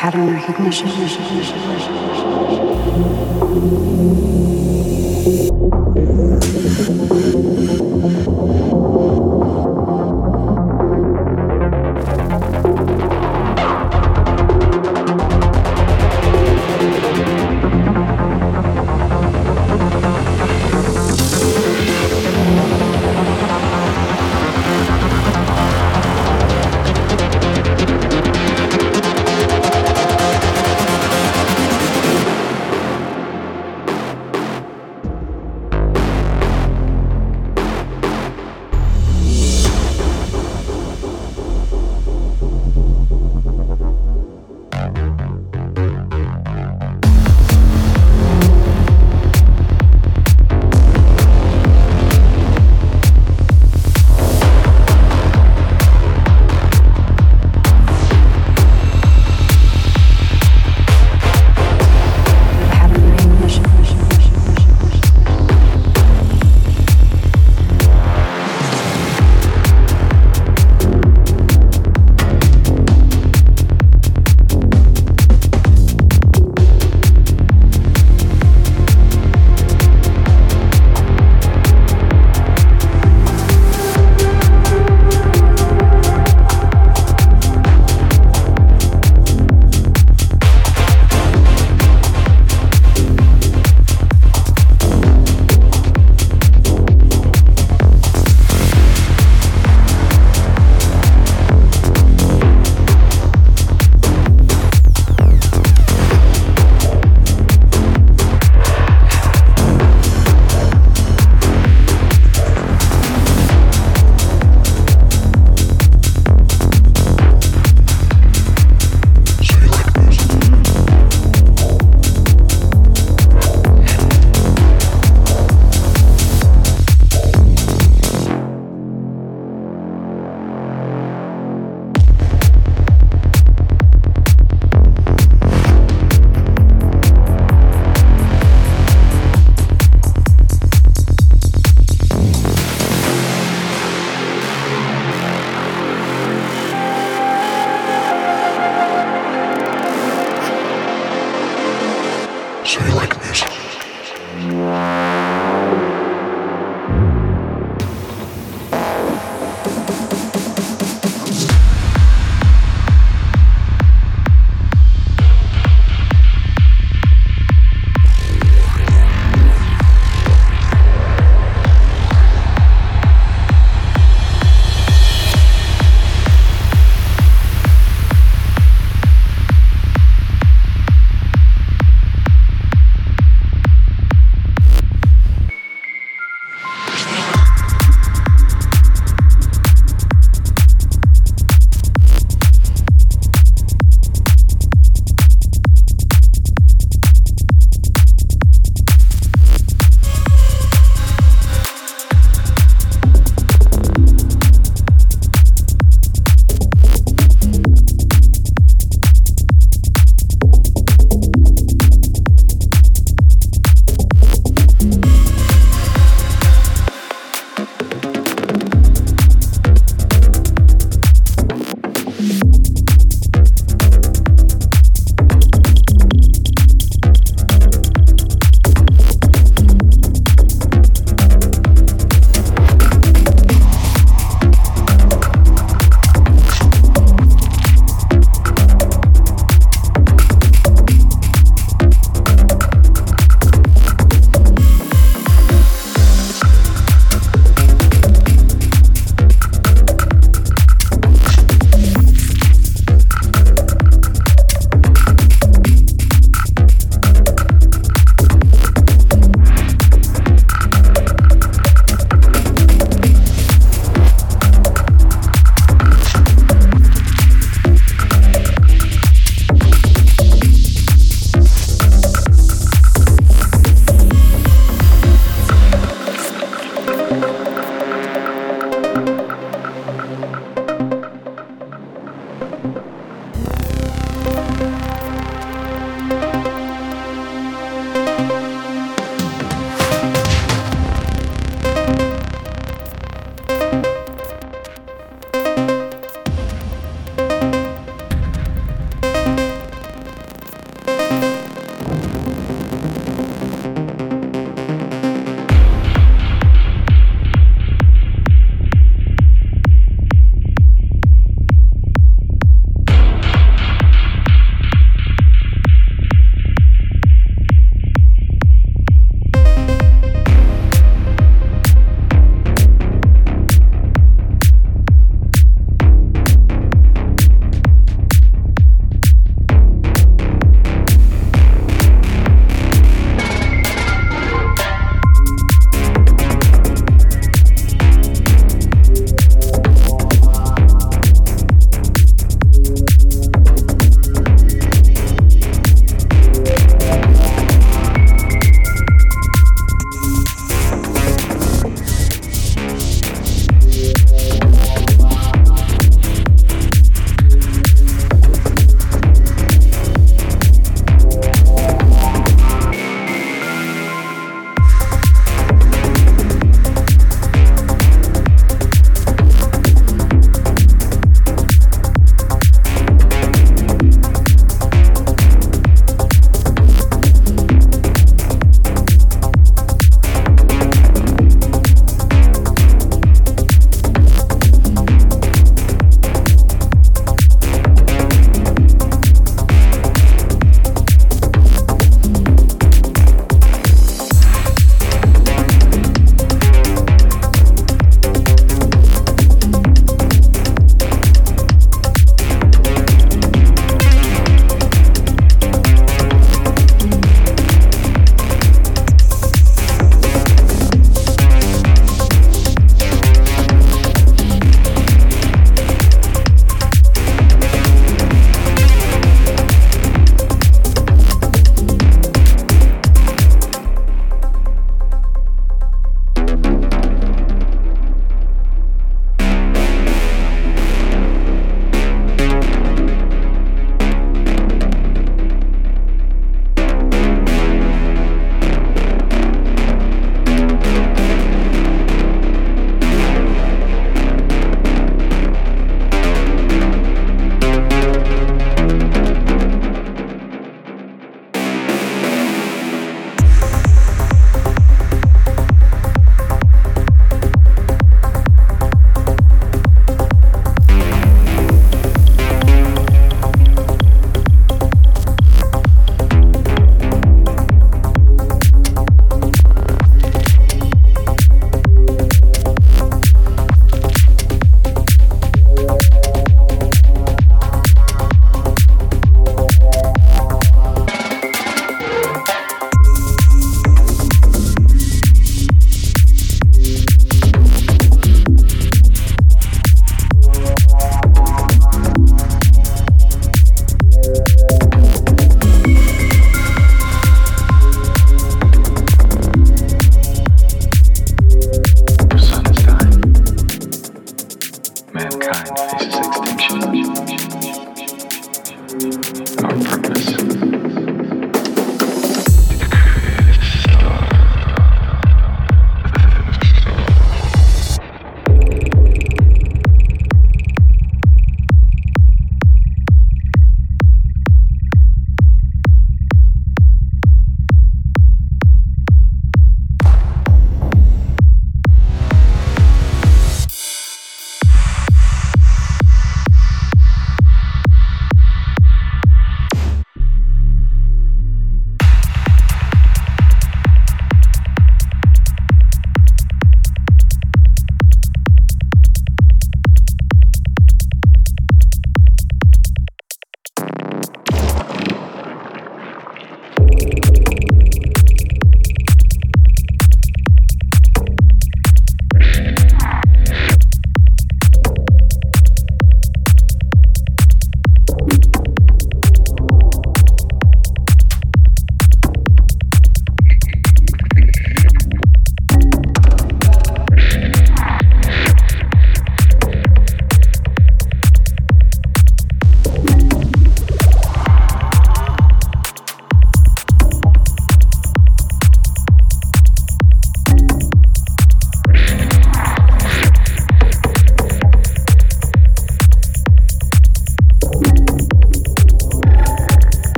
Pattern recognition.